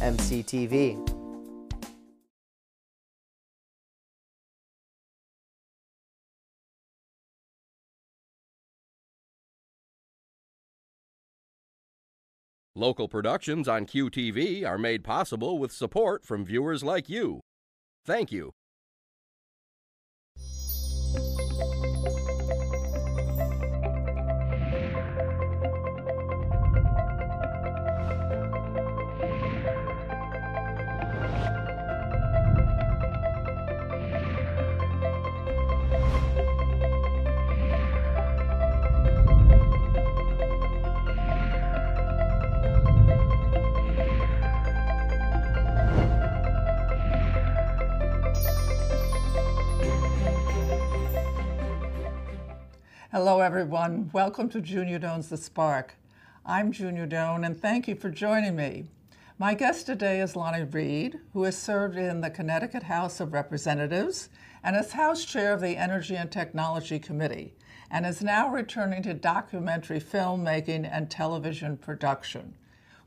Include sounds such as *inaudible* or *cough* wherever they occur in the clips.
mctv. Local productions on QTV are made possible with support from viewers like you. Thank you. Hello, everyone. Welcome to Junia Doan's The Spark. I'm Junia Doan, and thank you for joining me. My guest today is Lonnie Reed, who has served in the Connecticut House of Representatives and is House Chair of the Energy and Technology Committee, and is now returning to documentary filmmaking and television production.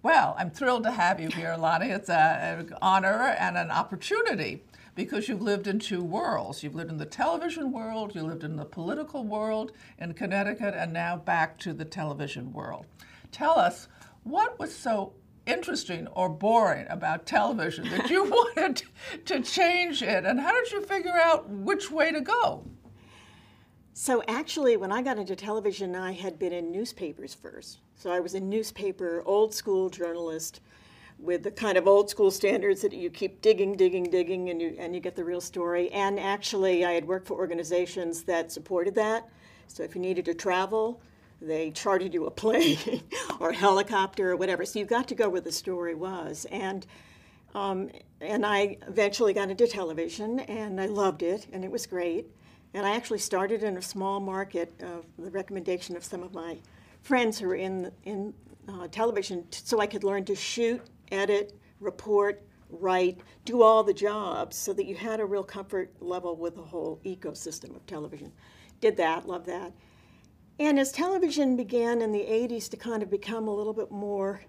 Well, I'm thrilled to have you here, Lonnie. It's an honor and an opportunity because you've lived in two worlds. You've lived in the television world, you lived in the political world in Connecticut, and now back to the television world. Tell us what was so interesting or boring about television that you *laughs* wanted to change it, and how did you figure out which way to go? So actually, when I got into television, I had been in newspapers first. So I was a newspaper, old school journalist with the kind of old school standards that you keep digging, digging, digging, and you, and you get the real story. And actually, I had worked for organizations that supported that. So if you needed to travel, they chartered you a plane *laughs* or a helicopter or whatever. So you got to go where the story was. And um, and I eventually got into television, and I loved it, and it was great. And I actually started in a small market of the recommendation of some of my friends who were in in uh, television, so I could learn to shoot edit, report, write, do all the jobs so that you had a real comfort level with the whole ecosystem of television. Did that, love that. And as television began in the 80s to kind of become a little bit more,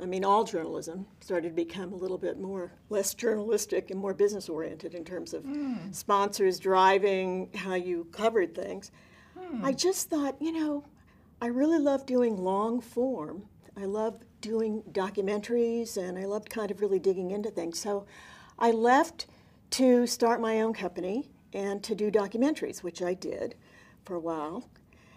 I mean, all journalism started to become a little bit more, less journalistic and more business oriented in terms of mm. sponsors driving how you covered things. Mm. I just thought, you know, I really love doing long form. I love doing documentaries and I loved kind of really digging into things. So I left to start my own company and to do documentaries, which I did for a while.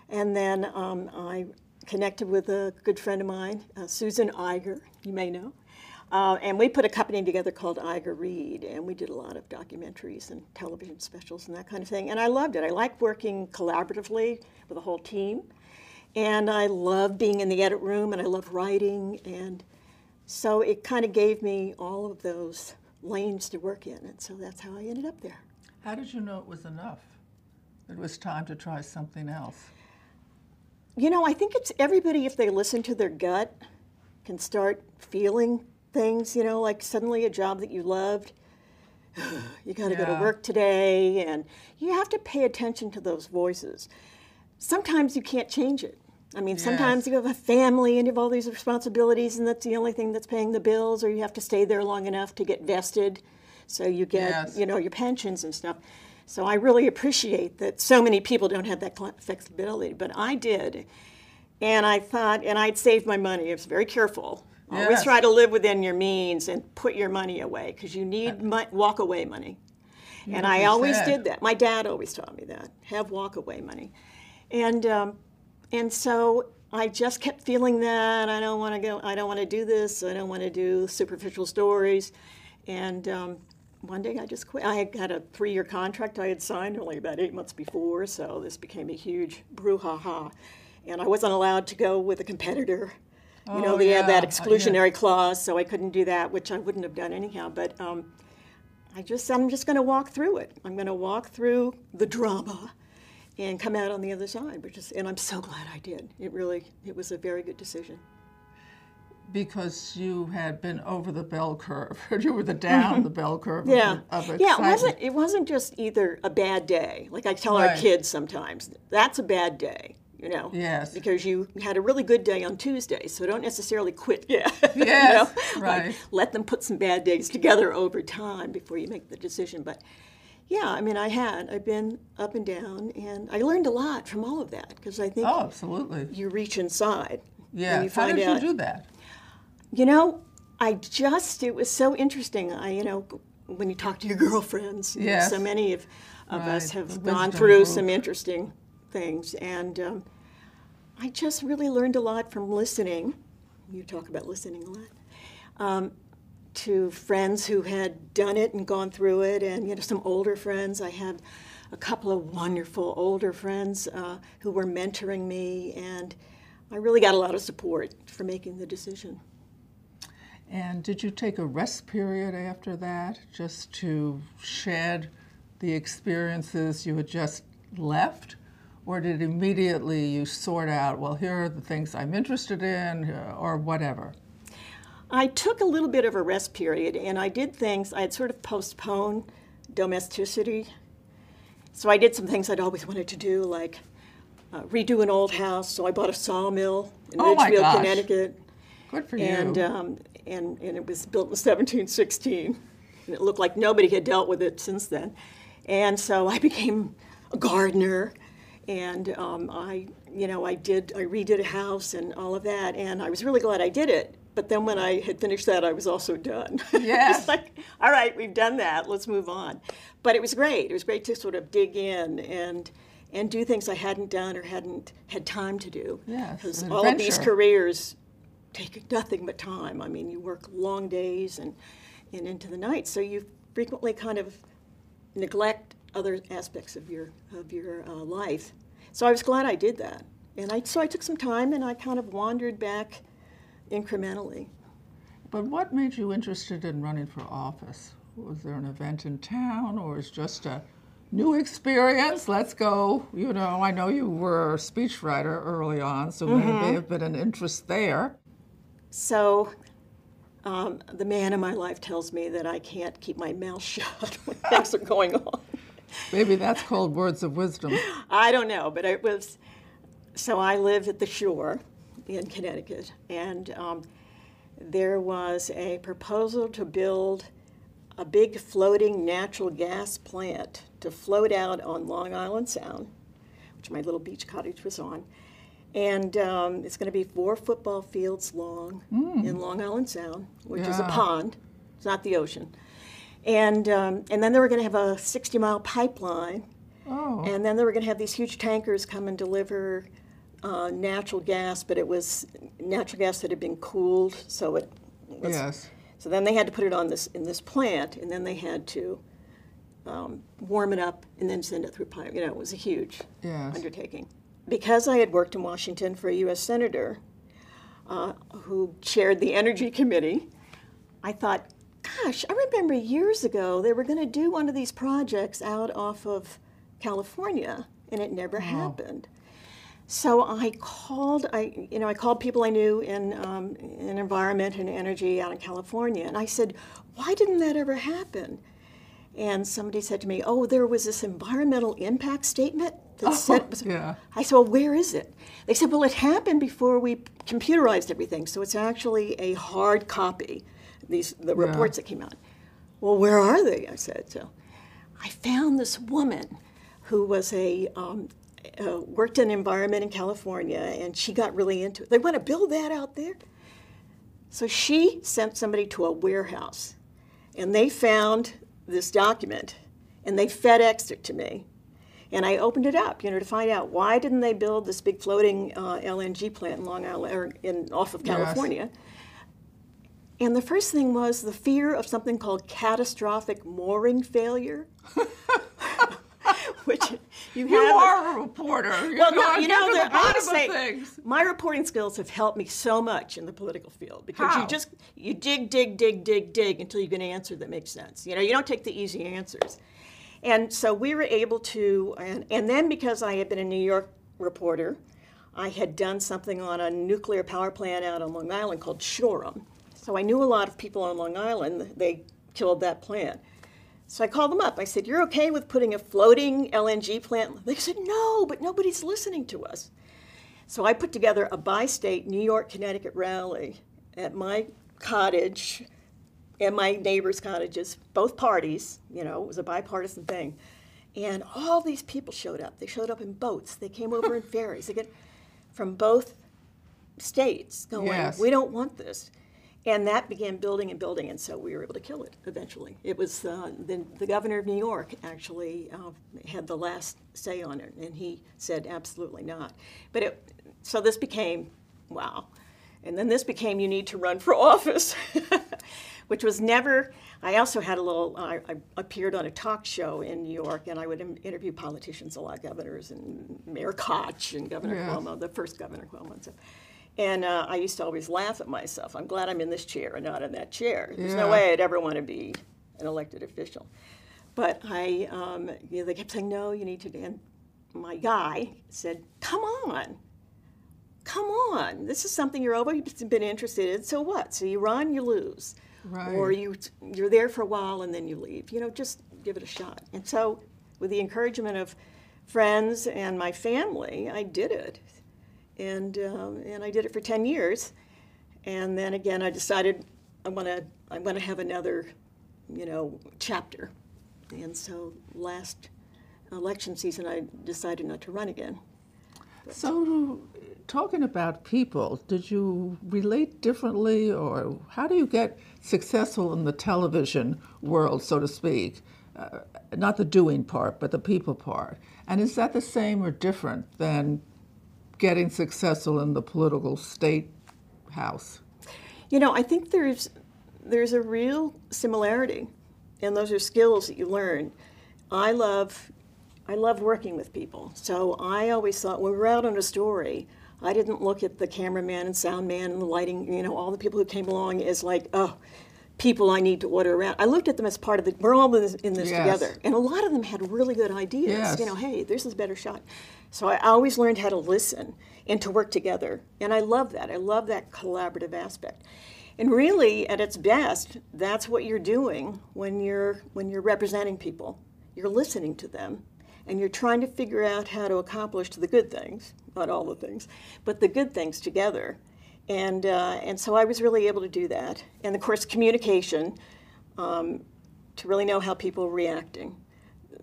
And then um, I connected with a good friend of mine, uh, Susan Iger, you may know. Uh, and we put a company together called Iger Reed, and we did a lot of documentaries and television specials and that kind of thing. And I loved it. I like working collaboratively with a whole team. And I love being in the edit room and I love writing. And so it kind of gave me all of those lanes to work in. And so that's how I ended up there. How did you know it was enough? It was time to try something else. You know, I think it's everybody, if they listen to their gut, can start feeling things, you know, like suddenly a job that you loved. *sighs* you got to yeah. go to work today, and you have to pay attention to those voices. Sometimes you can't change it. I mean, yes. sometimes you have a family and you have all these responsibilities, and that's the only thing that's paying the bills, or you have to stay there long enough to get vested, so you get yes. you know your pensions and stuff. So I really appreciate that so many people don't have that flexibility, but I did, and I thought, and I'd saved my money. I was very careful. Yes. Always try to live within your means and put your money away because you need mo- walk away money. And I always said. did that. My dad always taught me that. Have walk away money. And um, and so I just kept feeling that I don't want to go, I don't want to do this, I don't want to do superficial stories. And um, one day I just quit. I had a three year contract I had signed only about eight months before, so this became a huge brouhaha. And I wasn't allowed to go with a competitor. you know, Oh, they had that yeah, uh, exclusionary clause, so I couldn't do that, which I wouldn't have done anyhow. But um, I just, I'm just going to walk through it. I'm going to walk through the drama and come out on the other side, which is, and I'm so glad I did. It really, it was a very good decision. Because you had been over the bell curve, *laughs* you were the mm-hmm. down the bell curve of- Yeah, of, yeah. It wasn't. It wasn't just either a bad day. Like I tell our kids sometimes, that's a bad day. You know. Yes. Because you had a really good day on Tuesday, so don't necessarily quit. *laughs* Yeah. you Yes, know? right. Like, let them put some bad days together over time before you make the decision. But yeah, I mean, I had. I've been up and down, and I learned a lot from all of that because I think Oh, absolutely. you reach inside. Yeah. And you How find did out, you do that? you know, I just, it was so interesting. I, you know, when you talk to your *laughs* girlfriends, you know, so many of, of us have gone through group. some interesting things. And um, I just really learned a lot from listening. You talk about listening a lot. Um, to friends who had done it and gone through it, and you know some older friends. I had a couple of wonderful older friends uh, who were mentoring me, and I really got a lot of support for making the decision. And did you take a rest period after that just to shed the experiences you had just left? Or did immediately you sort out, well, here are the things I'm interested in, uh, or whatever? I took a little bit of a rest period and I did things, I had sort of postponed domesticity. So I did some things I'd always wanted to do, like uh, redo an old house. So I bought a sawmill in Oh. Connecticut. Good for And, you. um, and, and it was built in 1716. And it looked like nobody had dealt with it since then. And so I *laughs* became a gardener. And um, I, you know, I did, I redid a house and all of that. And I was really glad I did it. But then when I had finished that, I was also done. *laughs* Yes. it's like, all right, we've done that. Let's move on. But it was great. It was great to sort of dig in and and do things I hadn't done or hadn't had time to do. Yes, Because all of these careers take nothing but time. I mean, you work long days and, and into the night, so you frequently kind of neglect other aspects of your of your uh, life. So I was glad I did that, and I so I took some time and I kind of wandered back incrementally. But what made you interested in running for office? Was there an event in town, or is just a new experience? Let's go. You know, I know you were a speechwriter early on, so there may have been an interest there. So. Um, the man in my life tells me that I can't keep my mouth *laughs* shut when things are going on. Maybe that's called words of wisdom. I don't know, but it was. So I live at the shore in Connecticut, and um, there was a proposal to build a big floating natural gas plant to float out on Long Island Sound, which my little beach cottage was on. And um, it's going to be four football fields long in Long Island Sound, which is a pond. It's not the ocean. And, um, and then they were going to have a 60 mile pipeline Oh, and then they were going to have these huge tankers come and deliver uh, natural gas, but it was natural gas that had been cooled, so it was. yes. So then they had to put it on this in this plant, and then they had to um, warm it up and then send it through pipe. You know, it was a huge Yes. undertaking. Because I had worked in Washington for a U.S. senator uh, who chaired the Energy Committee, I thought, gosh, I remember years ago they were going to do one of these projects out off of California, and it never happened. So I called, I you know, I called people I knew in um, in environment and energy out in California, and I said, why didn't that ever happen? And somebody said to me, oh, there was this environmental impact statement that said was. *laughs* yeah. I said, well, where is it? They said, well, it happened before we computerized everything, so it's actually a hard copy. These the Yeah. reports that came out. Well, where are they? I said. So, I found this woman who was a um, uh, worked in environment in California, and she got really into it. They want to build that out there. So she sent somebody to a warehouse, and they found this document, and they FedExed it to me. And I opened it up, you know, to find out why didn't they build this big floating uh, LNG plant in Long Island or in off of Yes. California? And the first thing was the fear of something called catastrophic mooring failure, *laughs* *laughs* which You, a- are a reporter. You Well, know, no, you know, the, the bottom to say, things. my reporting skills have helped me so much in the political field because How? you just you dig, dig, dig, dig, dig until you get an answer that makes sense. You know, you don't take the easy answers. And so we were able to, and, and then because I had been a New York reporter, I had done something on a nuclear power plant out on Long Island called Shoreham. So I knew a lot of people on Long Island. They killed that plant. So I called them up. I said, You're okay with putting a floating LNG plant? They said, No, but nobody's listening to us. So I put together a bi state New York Connecticut rally at my cottage and my neighbors' cottages, both parties, you know, it was a bipartisan thing. And all these people showed up. They showed up in boats, they came over in *laughs* ferries. They get from both states going, Yes. We don't want this. And that began building and building, and so we were able to kill it eventually. It was uh, the, the governor of New York actually uh, had the last say on it, and he said absolutely not. But it, so this became, wow. And then this became, you need to run for *laughs* office, which was never. I also had a little, I, I appeared on a talk show in New York, and I would in- interview politicians, a lot governors, and Mayor Koch, and Governor Yeah. Cuomo, the first Governor Cuomo. And stuff. And uh, I used to always laugh at myself. I'm glad I'm in this chair and not in that chair. There's no way I'd ever want to be an elected official. But I, um, you know, they kept saying, no, you need to. And my guy said, come on, come on. This is something you're always been interested in. So what? So you run, you lose. Or you, you're there for a while and then you leave. You know, just give it a shot. And so, with the encouragement of friends and my family, I did it and um, and I did it for ten years, and then again I decided I want to I want to have another, you know, chapter, and so last election season I decided not to run again. So, talking about people, did you relate differently, or how do you get successful in the television world, so to speak? Uh, not the doing part, but the people part. And is that the same or different than getting successful in the political state house? You know, I think there's there's a real similarity, and those are skills that you learn. I love I love working with people. So I always thought when we were out on a story, I didn't look at the cameraman and sound man and the lighting, you know, all the people who came along as like, oh, people I need to order around. I looked at them as part of the. We're all in this, in this Yes. together, and a lot of them had really good ideas. Yes. You know, hey, this is a better shot. So I always learned how to listen and to work together, and I love that. I love that collaborative aspect. And really, at its best, that's what you're doing when you're when you're representing people. You're listening to them, and you're trying to figure out how to accomplish the good things, not all the things, but the good things together. And uh, and so I was really able to do that. And of course, communication um, to really know how people are reacting.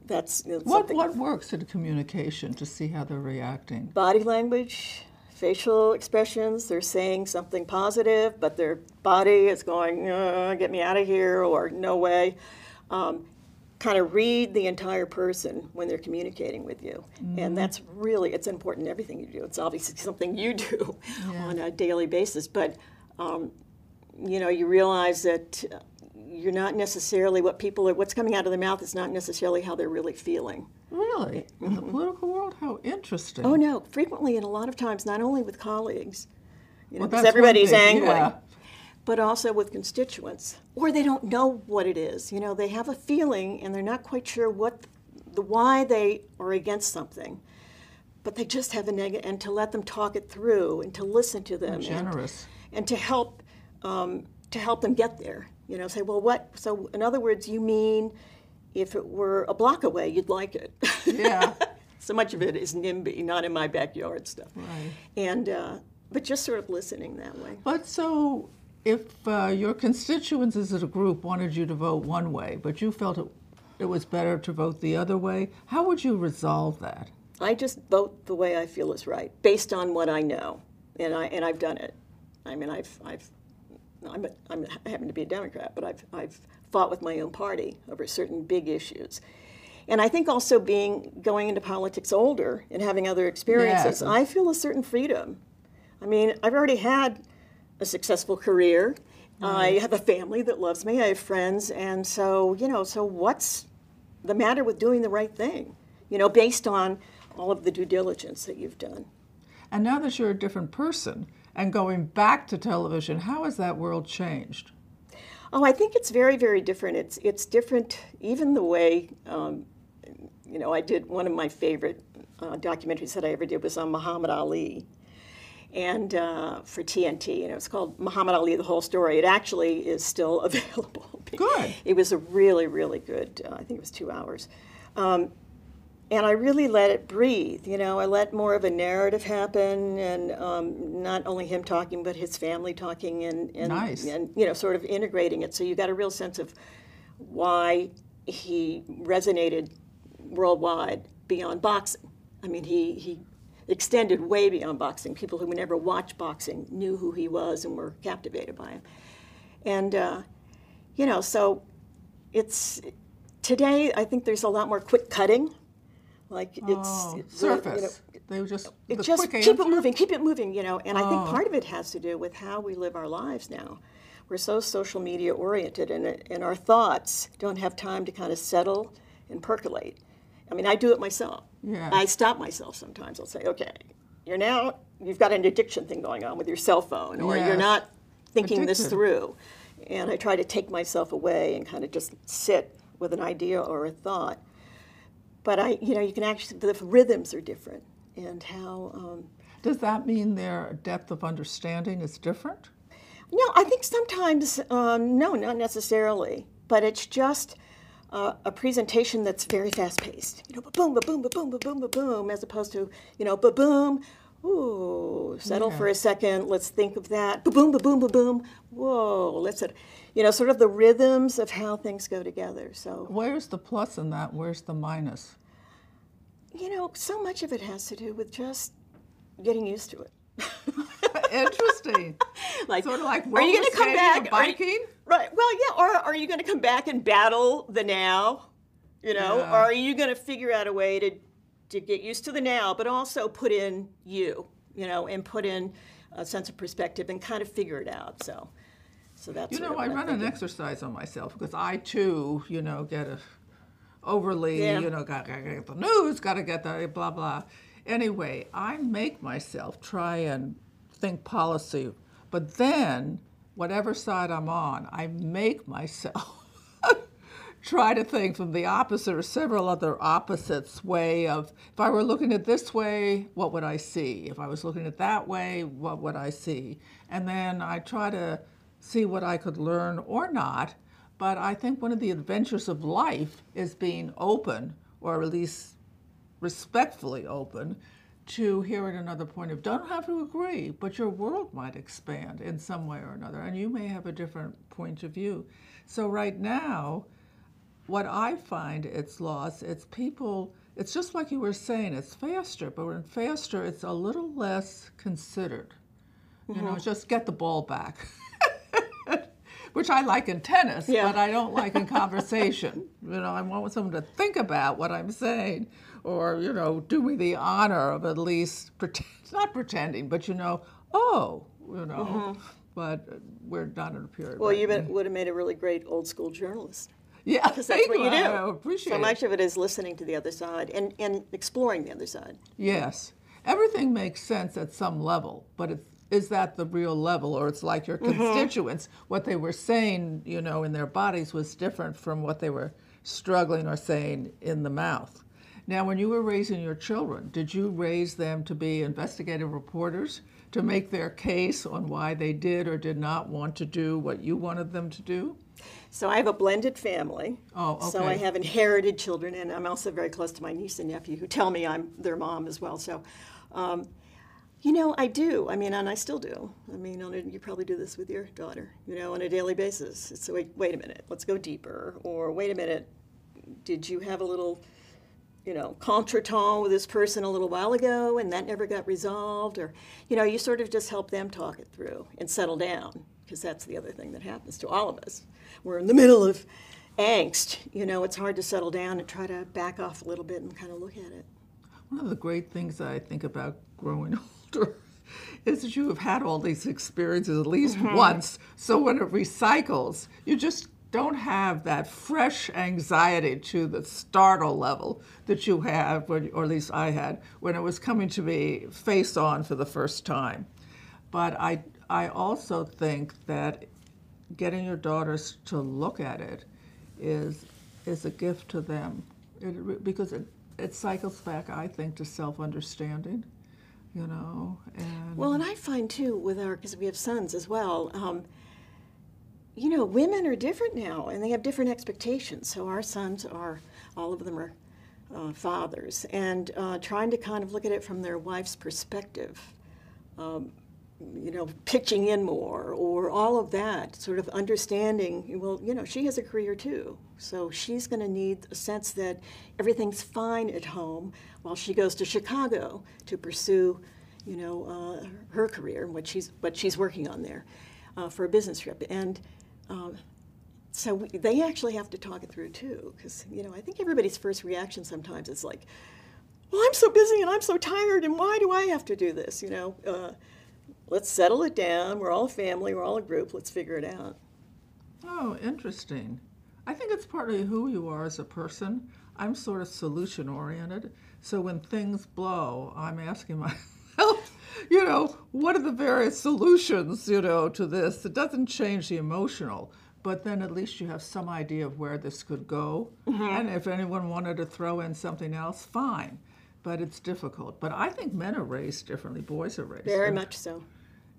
That's you know, What, what works in communication to see how they're reacting? body language, facial expressions. They're saying something positive, but their body is going, uh, "Get me out of here," or "No way." Um, kind of read the entire person when they're communicating with you, and that's really it's important in everything you do. It's obviously *laughs* something you do on a daily basis, but um, you know you realize that. uh, You're not necessarily what people are. What's coming out of their mouth is not necessarily how they're really feeling. Really? In the political world? How interesting. Oh no! Frequently, and a lot of times, not only with colleagues, you know, Well, because one everybody's angry, yeah. But also with constituents, or they don't know what it is. You know, they have a feeling, and they're not quite sure what the why they are against something, but they just have a negative. And to let them talk it through, and to listen to them, and, generous. and to help um, to help them get there. You know, say, well, what? So, in other words, you mean if it were a block away, you'd like it. Yeah. *laughs* so much of it is NIMBY, not in my backyard stuff. Right. And uh, but just sort of listening that way. But so, if uh, your constituents as a group wanted you to vote one way, but you felt it, it was better to vote the other way, how would you resolve that? I just vote the way I feel is right, based on what I know, and I and I've done it. I mean, I've I've I'm, a, I'm I happen to be a Democrat, but I've I've fought with my own party over certain big issues. And I think also being going into politics older and having other experiences, Yes. I feel a certain freedom. I mean, I've already had a successful career. I have a family that loves me. I have friends, and so you know, so what's the matter with doing the right thing? you know, based on all of the due diligence that you've done. And now that you're a different person and going back to television, how has that world changed? Oh, I think it's very, very different. It's it's different. Even the way, um, you know, I did one of my favorite uh, documentaries that I ever did was on Muhammad Ali, and uh, for TNT, and it was called Muhammad Ali: The Whole Story. It actually is still *laughs* available. Good. It was a really, really good. Uh, I think it was two hours. Um, and I really let it breathe. You know, I let more of a narrative happen, and um, not only him talking, but his family talking, and and, Nice. and you know, sort of integrating it. So you got a real sense of why he resonated worldwide beyond boxing. I mean, he he extended way beyond boxing. People who never watched boxing knew who he was and were captivated by him. And uh, you know, so it's today. I think there's a lot more quick cutting. Like it's, Oh, it's, uh, you know, surface. they just it the just quick keep it moving, keep it moving, you know. And I think Oh. part of it has to do with how we live our lives now. We're so social media oriented, and and our thoughts don't have time to kind of settle and percolate. I mean, I do it myself. Yeah. I stop myself sometimes. I'll say, okay, you're now you've got an addiction thing going on with your cell phone, or you're not thinking this through. And I try to take myself away and kind of just sit with an idea or a thought but I, you know, you can actually the rhythms are different, and how. Um, Does that mean their depth of understanding is different? no, I think sometimes um, no, not necessarily, but it's just uh, a presentation that's very fast paced. You know, ba boom, ba boom, ba boom, ba boom, ba boom, as opposed to you know, ba boom. Ooh, settle Yeah. for a second. Let's think of that. Ba boom, ba boom, ba boom. Whoa, let's, you know, sort of the rhythms of how things go together. So Where's the plus in that? Where's the minus? you know, so much of it has to do with just getting used to it. *laughs* Interesting. *laughs* like Sort of like are you going to come back are you- biking? Right well yeah or are you going to come back and battle the now you know Yeah. or are you going to figure out a way to to get used to the now but also put in you you know and put in a sense of perspective and kind of figure it out so so that's You know, I run an exercise on myself because I too, you know, get a overly, Yeah. you know, got to get the news, got to get the blah blah. Anyway, I make myself try and think policy, but then whatever side I'm on, I make myself *laughs* try to think from the opposite or several other opposites way of if I were looking at this way, what would I see? If I was looking at that way, what would I see? And then I try to see what I could learn or not. But I think one of the adventures of life is being open, or at least respectfully open, to hearing another point of don't have to agree, but your world might expand in some way or another, and you may have a different point of view. So right now, what I find it's lost, it's people, it's just like you were saying, it's faster, but when faster, it's a little less considered. You know, mm-hmm. just get the ball back. *laughs* Which I like in tennis, Yeah. but I don't like in conversation. *laughs* you know, I want someone to think about what I'm saying, or you know, do me the honor of at least pretend, *laughs* not pretending, but you know, oh, you know. But uh, we're not in a period. Mm-hmm. well right you now. would have made a really great old school journalist yeah, *laughs* because that's what you do I appreciate so it. much of it is listening to the other side and, and exploring the other side Yes. Everything makes sense at some level, but it's, is that the real level? Or it's like your constituents, what they were saying, you know, in their bodies was different from what they were struggling or saying in the mouth. Now, when you were raising your children, did you raise them to be investigative reporters to make their case on why they did or did not want to do what you wanted them to do? So I have a blended family. Oh, okay. So I have inherited children, and I'm also very close to my niece and nephew who tell me I'm their mom as well. So, um, you know, I do. I mean, and I still do. I mean, a, you probably do this with your daughter, you know, on a daily basis. It's wait, wait a minute, let's go deeper. Or wait a minute, did you have a little, you know, contretemps with this person a little while ago and that never got resolved? Or, you know, you sort of just help them talk it through and settle down because that's the other thing that happens to all of us. We're in the middle of angst. You know, it's hard to settle down and try to back off a little bit and kind of look at it. One of the great things I think about growing *laughs* is that you have had all these experiences at least mm-hmm. once. So when it recycles, you just don't have that fresh anxiety to the startle level that you have, when, or at least I had, when it was coming to me face on for the first time. But I, I also think that getting your daughters to look at it is, is a gift to them it, because it, it cycles back, I think, to self understanding. You know, and well, and I find too with our because we have sons as well. Um, you know, women are different now, and they have different expectations. So our sons are, all of them are uh, fathers, and uh, trying to kind of look at it from their wife's perspective. Um, you know, pitching in more or all of that, sort of understanding, well, you know, she has a career too. So she's going to need a sense that everything's fine at home while she goes to Chicago to pursue, you know, uh, her career and what she's, what she's working on there uh, for a business trip. And um, so we, they actually have to talk it through too, because, you know, I think everybody's first reaction sometimes is like, well, I'm so busy and I'm so tired, and why do I have to do this, you know? Uh, let's settle it down. We're all a family, we're all a group, let's figure it out. Oh, interesting. I think it's partly who you are as a person. I'm sort of solution oriented. So when things blow, I'm asking myself, *laughs* you know, what are the various solutions, you know, to this? It doesn't change the emotional, but then at least you have some idea of where this could go. Mm-hmm. And if anyone wanted to throw in something else, fine. But it's difficult. But I think men are raised differently, boys are raised. Very much so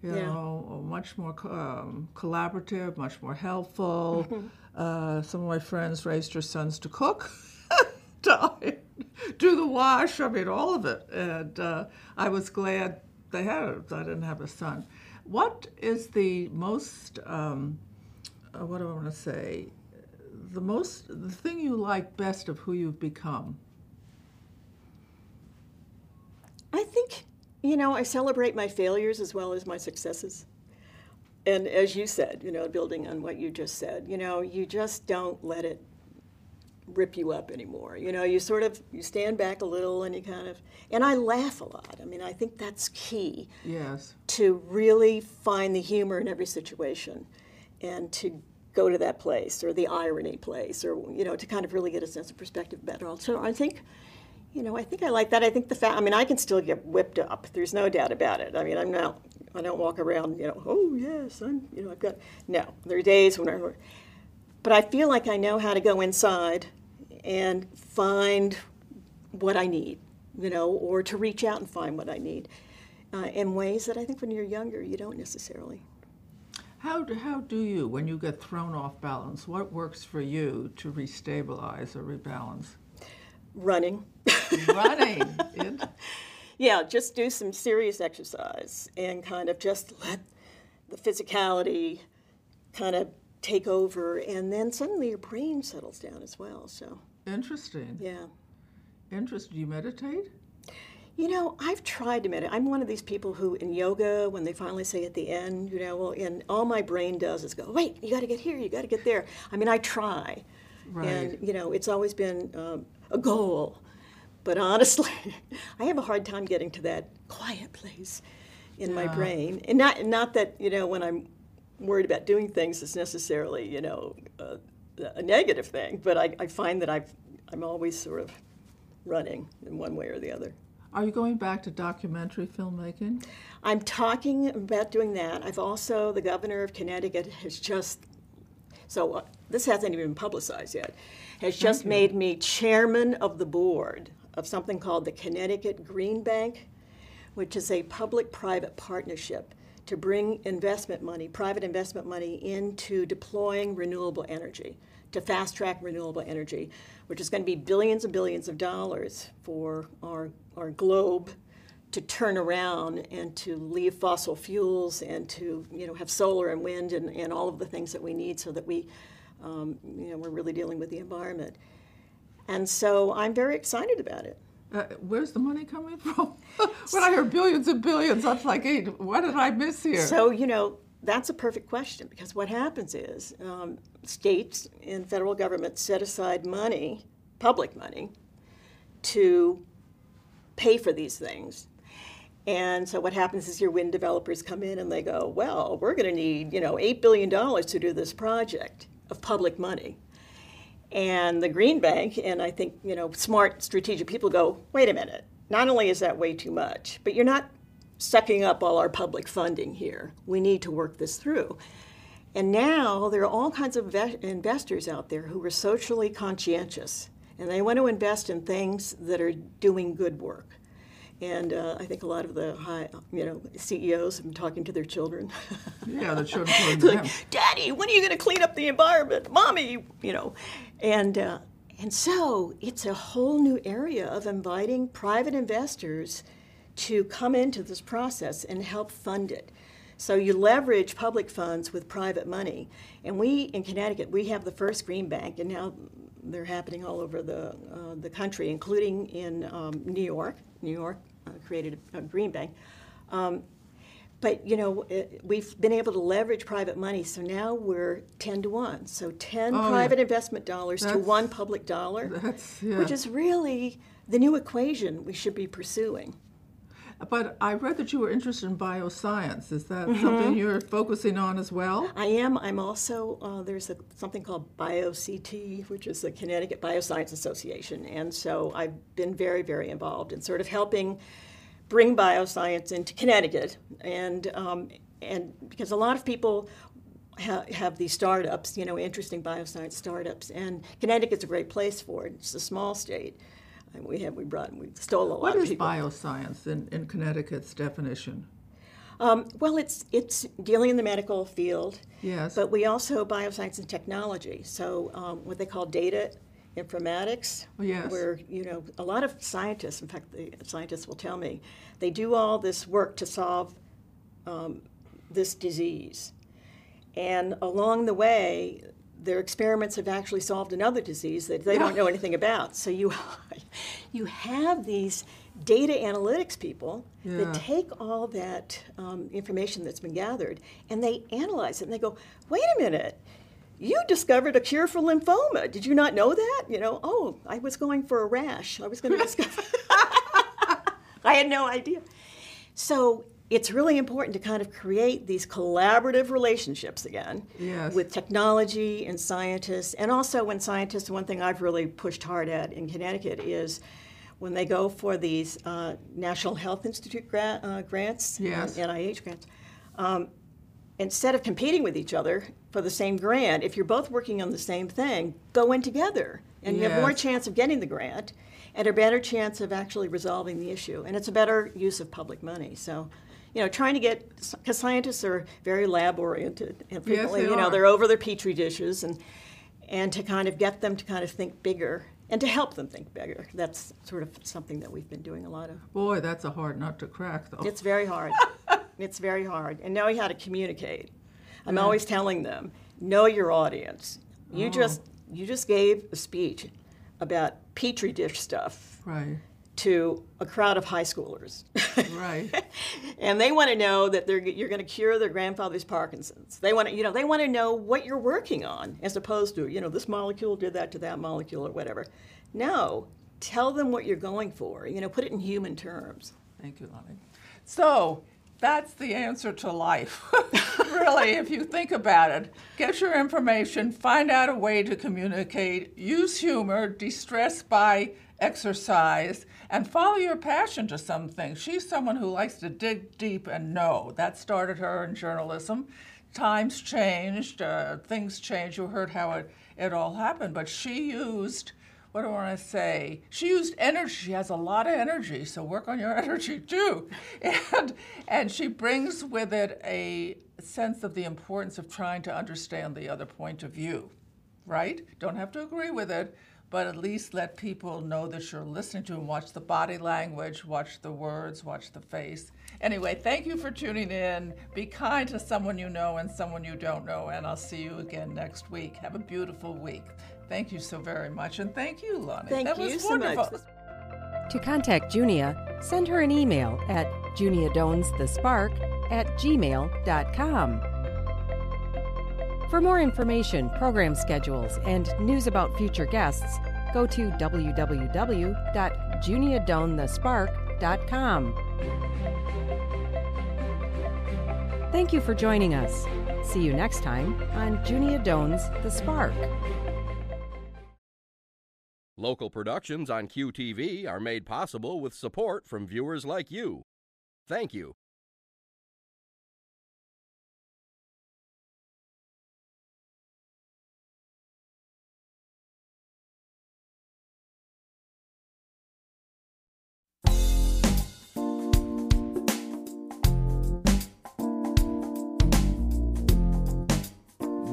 you yeah. know, much more um, collaborative, much more helpful. *laughs* Uh, some of my friends raised their sons to cook, *laughs* to do the wash. I mean, all of it. And uh, I was glad they had it. I didn't have a son. What is the most? Um, uh, what do I want to say? The most, the thing you like best of who you've become. I think you know, I celebrate my failures as well as my successes. And as you said, you know, building on what you just said, you know, you just don't let it rip you up anymore. You know, you sort of you stand back a little and you kind of and I laugh a lot. I mean, I think that's key. Yes. To really find the humor in every situation and to go to that place or the irony place or you know, to kind of really get a sense of perspective better. So I think you know, I think I like that. I think the fact, I mean, I can still get whipped up. There's no doubt about it. I mean, I'm not, I don't walk around, you know, oh, yes, I'm, you know, I've got, no. There are days when I'm, but I feel like I know how to go inside and find what I need, you know, or to reach out and find what I need uh, in ways that I think when you're younger, you don't necessarily. How do, how do you, when you get thrown off balance, what works for you to restabilize or rebalance? Running. Running. *laughs* yeah, just do some serious exercise and kind of just let the physicality kind of take over, and then suddenly your brain settles down as well. So interesting. Yeah. Interesting. Do you meditate? You know, I've tried to meditate. I'm one of these people who, in yoga, when they finally say at the end, you know, well, and all my brain does is go, wait, you got to get here, you got to get there. I mean, I try. Right. And, you know, it's always been um, a goal. But honestly, *laughs* I have a hard time getting to that quiet place in yeah. my brain. And not, not that, you know, when I'm worried about doing things, it's necessarily, you know, a, a negative thing. But I, I find that I've, I'm always sort of running in one way or the other. Are you going back to documentary filmmaking? I'm talking about doing that. I've also, the governor of Connecticut has just, so uh, this hasn't even been publicized yet, has just made me chairman of the board of something called the Connecticut Green Bank, which is a public private partnership to bring investment money, private investment money, into deploying renewable energy, to fast track renewable energy, which is going to be billions and billions of dollars for our, our globe to turn around and to leave fossil fuels and to you know have solar and wind and, and all of the things that we need so that we um, you know, we're really dealing with the environment. And so I'm very excited about it. Uh, where's the money coming from? *laughs* when I hear billions and billions, I'm like, hey, what did I miss here? So, you know, that's a perfect question because what happens is um, states and federal government set aside money, public money, to pay for these things. And so what happens is your wind developers come in and they go, well, we're going to need, you know, $8 billion to do this project of public money. And the Green Bank, and I think, you know, smart strategic people go, wait a minute, not only is that way too much, but you're not sucking up all our public funding here. We need to work this through. And now there are all kinds of investors out there who are socially conscientious, and they want to invest in things that are doing good work. And uh, I think a lot of the high, you know, CEOs have been talking to their children. Yeah, the *laughs* children. like, Daddy, when are you going to clean up the environment? Mommy, you know, and uh, and so it's a whole new area of inviting private investors to come into this process and help fund it. So you leverage public funds with private money. And we in Connecticut, we have the first green bank, and now they're happening all over the, uh, the country, including in um, New York. New York uh, created a, a, green bank. Um, but you know, it, we've been able to leverage private money, so now we're 10 to 1. So 10 oh, private yeah. investment dollars that's, to one public dollar, yeah. which is really the new equation we should be pursuing. But I read that you were interested in bioscience. Is that mm-hmm. something you're focusing on as well? I am. I'm also, uh, there's a, something called BioCT, which is the Connecticut Bioscience Association. And so I've been very, very involved in sort of helping bring bioscience into Connecticut. And, um, and because a lot of people ha- have these startups, you know, interesting bioscience startups, and Connecticut's a great place for it. It's a small state. And we have we brought we stole a lot. What of is people. bioscience in, in Connecticut's definition? Um, well, it's it's dealing in the medical field. Yes. But we also bioscience and technology. So um, what they call data informatics. Oh, yes. Where you know a lot of scientists, in fact, the scientists will tell me, they do all this work to solve um, this disease, and along the way, their experiments have actually solved another disease that they don't know anything about. So you, *laughs* you have these data analytics people yeah. that take all that um, information that's been gathered and they analyze it and they go, wait a minute, you discovered a cure for lymphoma. Did you not know that? You know, oh, I was going for a rash. I was going *laughs* to discover. *laughs* I had no idea. So it's really important to kind of create these collaborative relationships again yes. with technology and scientists. And also, when scientists, one thing I've really pushed hard at in Connecticut is when they go for these uh, National Health Institute gra- uh, grants, yes. NIH grants, um, instead of competing with each other for the same grant, if you're both working on the same thing, go in together. And yes. you have more chance of getting the grant and a better chance of actually resolving the issue. And it's a better use of public money. So you know, trying to get because scientists are very lab oriented and frequently, yes, you know, are. they're over their petri dishes and and to kind of get them to kind of think bigger and to help them think bigger. That's sort of something that we've been doing a lot of. Boy, that's a hard nut to crack, though. It's very hard. *laughs* it's very hard, and knowing how to communicate. I'm yeah. always telling them, know your audience. You oh. just you just gave a speech about petri dish stuff. Right to a crowd of high schoolers. right. *laughs* and they want to know that they're, you're going to cure their grandfather's Parkinson's. They want to, you know, they want to know what you're working on, as opposed to, you know, this molecule did that to that molecule or whatever. No, tell them what you're going for. You know, put it in human terms. Thank you, Lonnie. So that's the answer to life. *laughs* really, if you think about it, get your information, find out a way to communicate, use humor, de-stress by exercise, and follow your passion to something. She's someone who likes to dig deep and know. That started her in journalism. Times changed, uh, things changed. You heard how it, it all happened, but she used what do I want to say? She used energy. She has a lot of energy, so work on your *laughs* energy too. And and she brings with it a sense of the importance of trying to understand the other point of view. Right? Don't have to agree with it, but at least let people know that you're listening to them. Watch the body language, watch the words, watch the face. Anyway, thank you for tuning in. Be kind to someone you know and someone you don't know, and I'll see you again next week. Have a beautiful week. Thank you so very much, and thank you, Lonnie. Thank that you was so wonderful. much. To contact Junia, send her an email at juniadonesthespark at gmail.com. For more information, program schedules, and news about future guests, go to www.juniadonethespark.com. Thank you for joining us. See you next time on Junia Doan's The Spark. Local productions on QTV are made possible with support from viewers like you. Thank you.